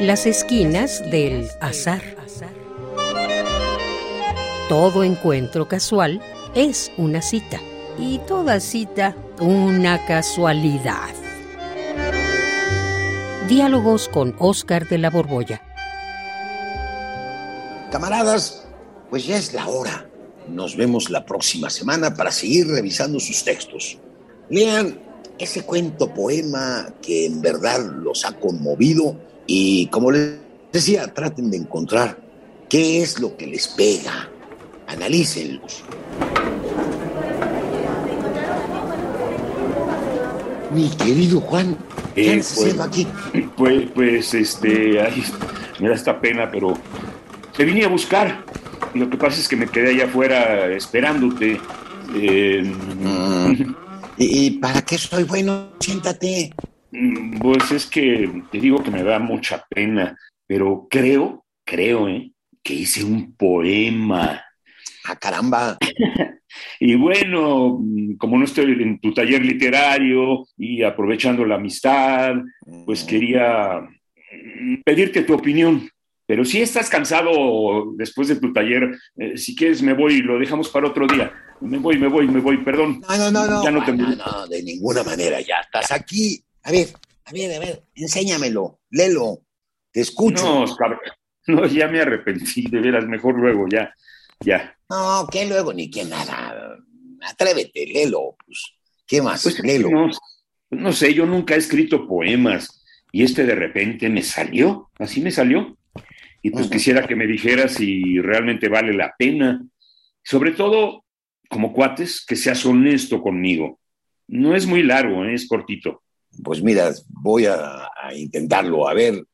Las esquinas del azar. Todo encuentro casual es una cita y toda cita una casualidad. Diálogos con Oscar de la Borbolla. Camaradas, pues ya es la hora. Nos vemos la próxima semana para seguir revisando sus textos. Lean ese cuento poema que en verdad los ha conmovido y como les decía, traten de encontrar qué es lo que les pega. Analícenlos. Mi querido Juan, ¿qué Eh, estás pues, haciendo aquí? Pues, pues, este, ay, me da esta pena, pero te vine a buscar. Lo que pasa es que me quedé allá afuera esperándote. Eh, Mm. ¿Y, y para qué soy bueno? Siéntate. Mm, pues es que te digo que me da mucha pena, pero creo, creo, ¿eh? Que hice un poema. Ah, caramba. Y bueno, mm, como no estoy en tu taller literario y aprovechando la amistad, pues quería mm, pedirte tu opinión. Pero si estás cansado después de tu taller, eh, si quieres me voy, lo dejamos para otro día. Me voy, me voy, me voy, perdón. No, no, no, no. Ya no te no, no, de ninguna manera, ya estás aquí. A ver, a ver, a ver, enséñamelo, léelo. Te escucho. No, Oscar, no, ya me arrepentí, de veras, mejor luego, ya, ya. No, que luego ni que nada. Atrévete, léelo. Pues, ¿Qué más? Pues léelo. no, no sé, yo nunca he escrito poemas y este de repente me salió, así me salió. Y pues quisiera que me dijeras si realmente vale la pena. Sobre todo, como cuates, que seas honesto conmigo. No es muy largo, ¿eh? es cortito. Pues mira, voy a, a intentarlo. A ver,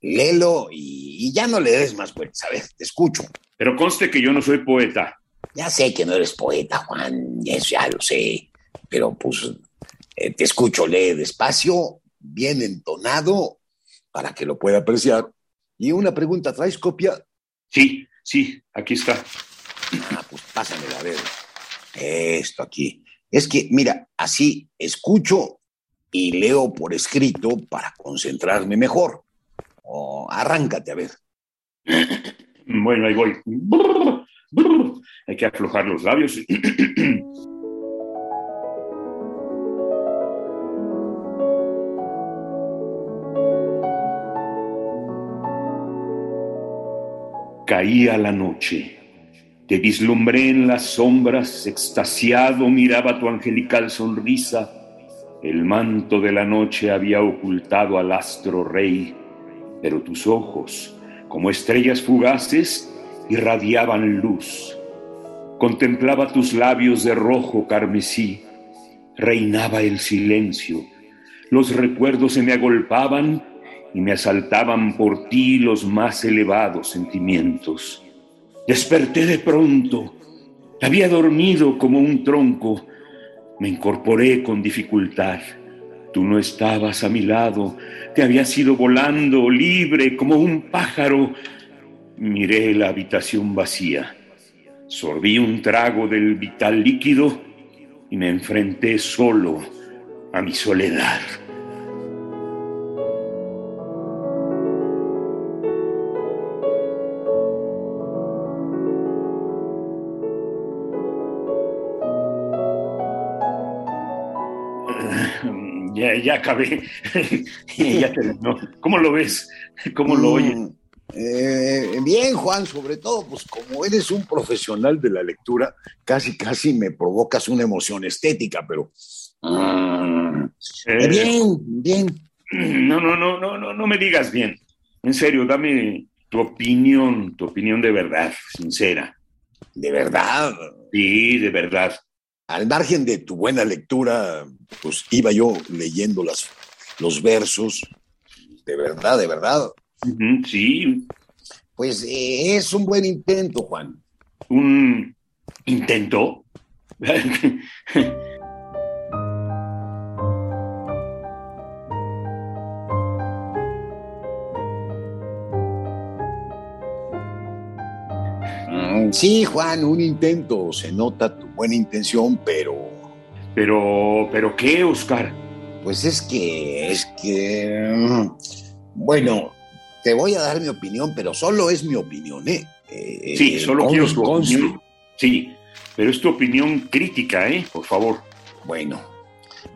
léelo y, y ya no le des más vueltas. A ver, te escucho. Pero conste que yo no soy poeta. Ya sé que no eres poeta, Juan, eso ya lo sé, pero pues eh, te escucho, lee despacio, bien entonado, para que lo pueda apreciar. Y una pregunta, ¿traes copia? Sí, sí, aquí está. Ah, pues pásamela, a ver. Esto aquí. Es que, mira, así escucho y leo por escrito para concentrarme mejor. Arráncate, a ver. Bueno, ahí voy. Hay que aflojar los labios. Caía la noche. Te vislumbré en las sombras, extasiado miraba tu angelical sonrisa. El manto de la noche había ocultado al astro rey, pero tus ojos, como estrellas fugaces, irradiaban luz. Contemplaba tus labios de rojo carmesí. Reinaba el silencio. Los recuerdos se me agolpaban y me asaltaban por ti los más elevados sentimientos. Desperté de pronto. Había dormido como un tronco. Me incorporé con dificultad. Tú no estabas a mi lado. Te habías ido volando libre como un pájaro. Miré la habitación vacía. Sorbí un trago del vital líquido y me enfrenté solo a mi soledad. Ya, ya acabé. ya terminó. ¿Cómo lo ves? ¿Cómo lo oyes? Mm, eh, bien, Juan, sobre todo, pues como eres un profesional de la lectura, casi, casi me provocas una emoción estética, pero... mm, Eh, bien, bien. No, no, no, no, no, no me digas bien. En serio, dame tu opinión, tu opinión de verdad, sincera. De verdad, Sí, de verdad. Al margen de tu buena lectura, pues iba yo leyendo las, los versos. De verdad, de verdad. Sí, Pues eh, es un buen intento, Juan. un intento. Sí, Juan, un intento. Se nota tu buena intención, pero Pero, pero ¿qué, Oscar? pues es que, es que, bueno, te voy a dar mi opinión, pero solo es mi opinión, ¿eh? eh sí, solo quiero tu opinión. Sí, pero es tu opinión crítica, ¿eh? Por favor. Bueno,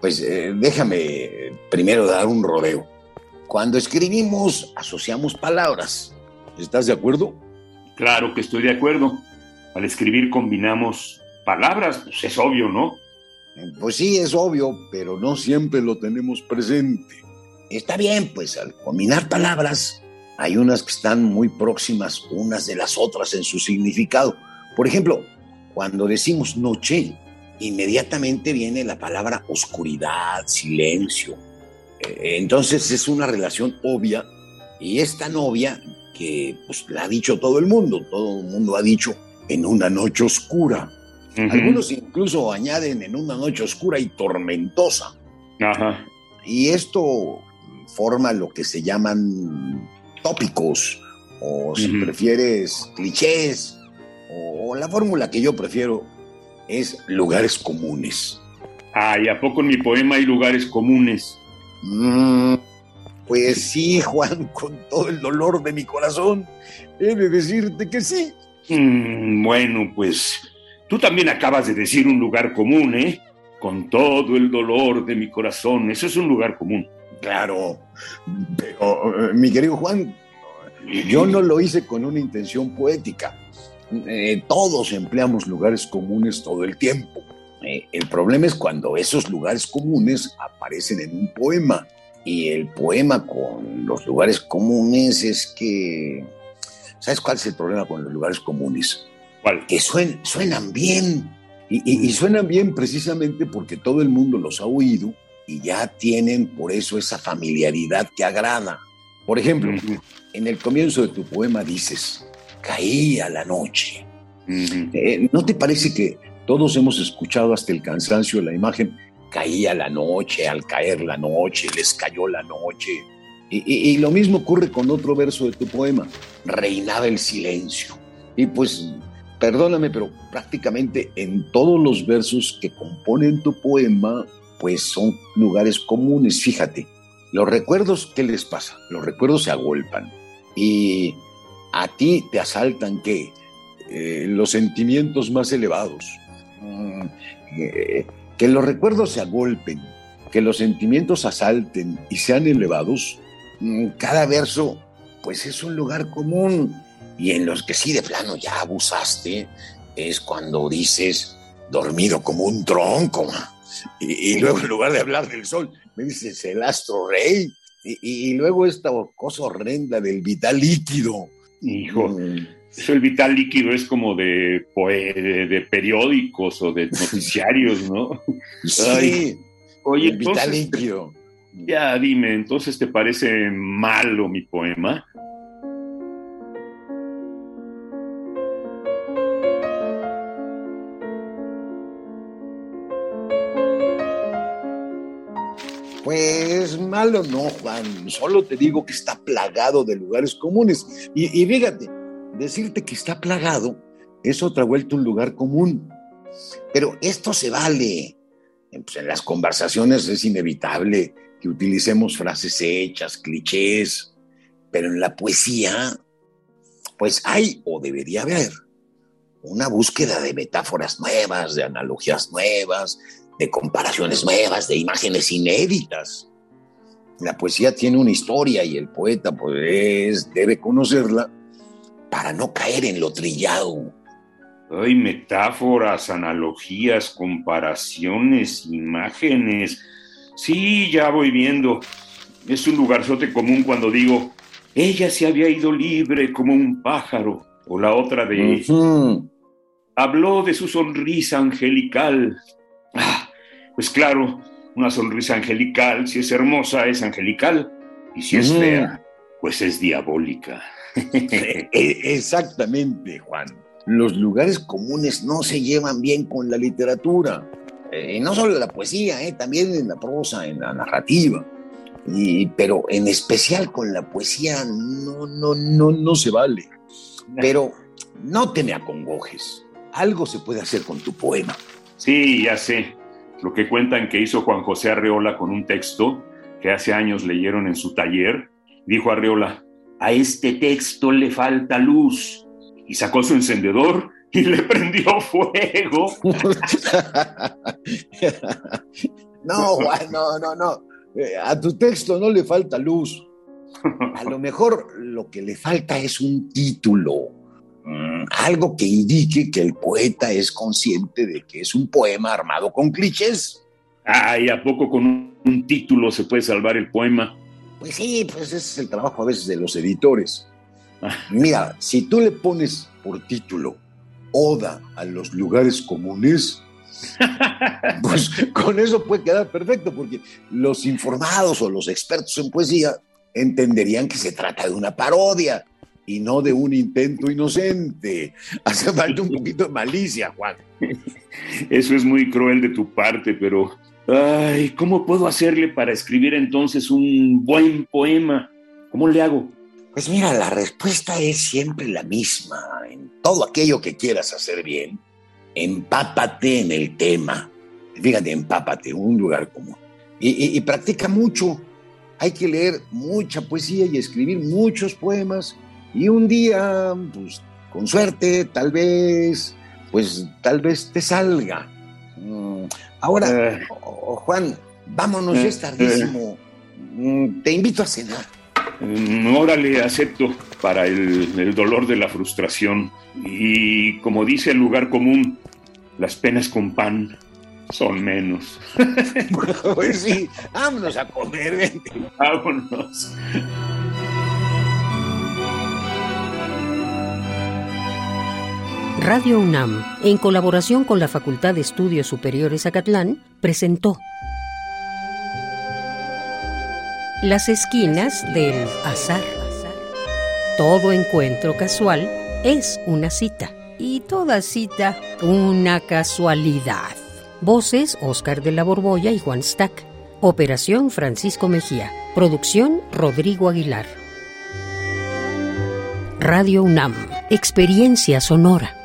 pues eh, déjame primero dar un rodeo. Cuando escribimos, asociamos palabras. ¿Estás de acuerdo? Claro que estoy de acuerdo. Al escribir combinamos palabras, pues es obvio, ¿no? Pues sí, es obvio, pero no siempre lo tenemos presente. Está bien, pues al combinar palabras, hay unas que están muy próximas unas de las otras en su significado. Por ejemplo, cuando decimos noche, inmediatamente viene la palabra oscuridad, silencio. Eh, entonces es una relación obvia y es tan obvia que pues, la ha dicho todo el mundo, todo el mundo ha dicho en una noche oscura. Algunos incluso añaden en una noche oscura y tormentosa. Y esto forma lo que se llaman tópicos, o si prefieres, clichés, o, la fórmula que yo prefiero es lugares comunes. Ay, ¿a poco en mi poema hay lugares comunes? Mm, pues sí, Juan, con todo el dolor de mi corazón, he de decirte que sí. Mm, bueno, pues tú también acabas de decir un lugar común, ¿eh? Con todo el dolor de mi corazón, eso es un lugar común. Claro, pero eh, mi querido Juan, yo no lo hice con una intención poética. Eh, todos empleamos lugares comunes todo el tiempo. Eh, el problema es cuando esos lugares comunes aparecen en un poema. Y el poema con los lugares comunes es que... ¿Sabes cuál es el problema con los lugares comunes? ¿Cuál? Que suenan bien. y suenan bien precisamente porque todo el mundo los ha oído y ya tienen por eso esa familiaridad que agrada. Por ejemplo, en el comienzo de tu poema dices, caía la noche. Eh, ¿No te parece que todos hemos escuchado hasta el cansancio la imagen, caía la noche, al caer la noche, les cayó la noche? Y, y lo mismo ocurre con otro verso de tu poema, reinaba el silencio. Y pues, perdóname, pero prácticamente en todos los versos que componen tu poema pues son lugares comunes. Fíjate, los recuerdos, ¿qué les pasa? Los recuerdos se agolpan y a ti te asaltan qué? Eh, los sentimientos más elevados. Mm, eh, que los recuerdos se agolpen, que los sentimientos asalten y sean elevados, mm, cada verso pues es un lugar común y en los que sí de plano ya abusaste es cuando dices dormido como un tronco. Y, luego en lugar de hablar del sol, me dices el astro rey. Y, luego esta cosa horrenda del vital líquido. Hijo, mm. El vital líquido es como de, de, periódicos o de noticiarios, ¿no? Sí, oye, el vital líquido. Ya dime, entonces te parece malo mi poema? Pues malo no, Juan. Solo te digo que está plagado de lugares comunes. Y, fíjate, decirte que está plagado es otra vuelta un lugar común. Pero esto se vale. Pues en las conversaciones es inevitable que utilicemos frases hechas, clichés, pero en la poesía, pues hay o debería haber una búsqueda de metáforas nuevas, de analogías nuevas, de comparaciones nuevas, de imágenes inéditas. La poesía tiene una historia y el poeta pues debe conocerla para no caer en lo trillado. Hay metáforas, analogías, comparaciones, imágenes. Sí, ya voy viendo. Es un lugarzote común cuando digo, ella se había ido libre como un pájaro. O la otra de... Habló de su sonrisa angelical. Ah, pues claro, una sonrisa angelical, si es hermosa, es angelical, y si es fea, pues es diabólica. E, exactamente, Juan. Los lugares comunes no se llevan bien con la literatura. Eh, no solo la poesía, eh, también en la prosa, en la narrativa. Y, pero en especial con la poesía no, no, no, no se vale. Pero no te me acongojes. Algo se puede hacer con tu poema. Sí, ya sé lo que cuentan que hizo Juan José Arreola con un texto que hace años leyeron en su taller. Dijo Arreola, a este texto le falta luz. Y sacó su encendedor y le prendió fuego. no, no, no, no. Eh, a tu texto no le falta luz. A lo mejor lo que le falta es un título, mm, algo que indique que el poeta es consciente de que es un poema armado con clichés. Ay, ¿a poco con un título se puede salvar el poema? Pues sí, pues ese es el trabajo a veces de los editores. Mira, si tú le pones por título Oda a los lugares comunes, pues con eso puede quedar perfecto, porque los informados o los expertos en poesía entenderían que se trata de una parodia y no de un intento inocente. Hace falta un poquito de malicia, Juan. Eso es muy cruel de tu parte, pero Ay, ¿cómo puedo hacerle para escribir entonces un buen poema? ¿Cómo le hago? Pues mira, la respuesta es siempre la misma. En todo aquello que quieras hacer bien, empápate en el tema. Fíjate, empápate, un lugar común. Y, y practica mucho. Hay que leer mucha poesía y escribir muchos poemas. Y un día, pues, con suerte, tal vez, pues, tal vez te salga. Mm, ahora, eh. Juan, vámonos, ya es eh, tardísimo. Mm, te invito a cenar. Mm, órale, acepto para el, dolor de la frustración. Y como dice el lugar común, las penas con pan son menos. pues sí, vámonos a comer, Vámonos. Radio UNAM, en colaboración con la Facultad de Estudios Superiores Acatlán, presentó Las esquinas del azar. Todo encuentro casual es una cita y toda cita una casualidad. Voces Oscar de la Borbolla y Juan Stack. Operación Francisco Mejía. Producción Rodrigo Aguilar. Radio UNAM. Experiencia sonora.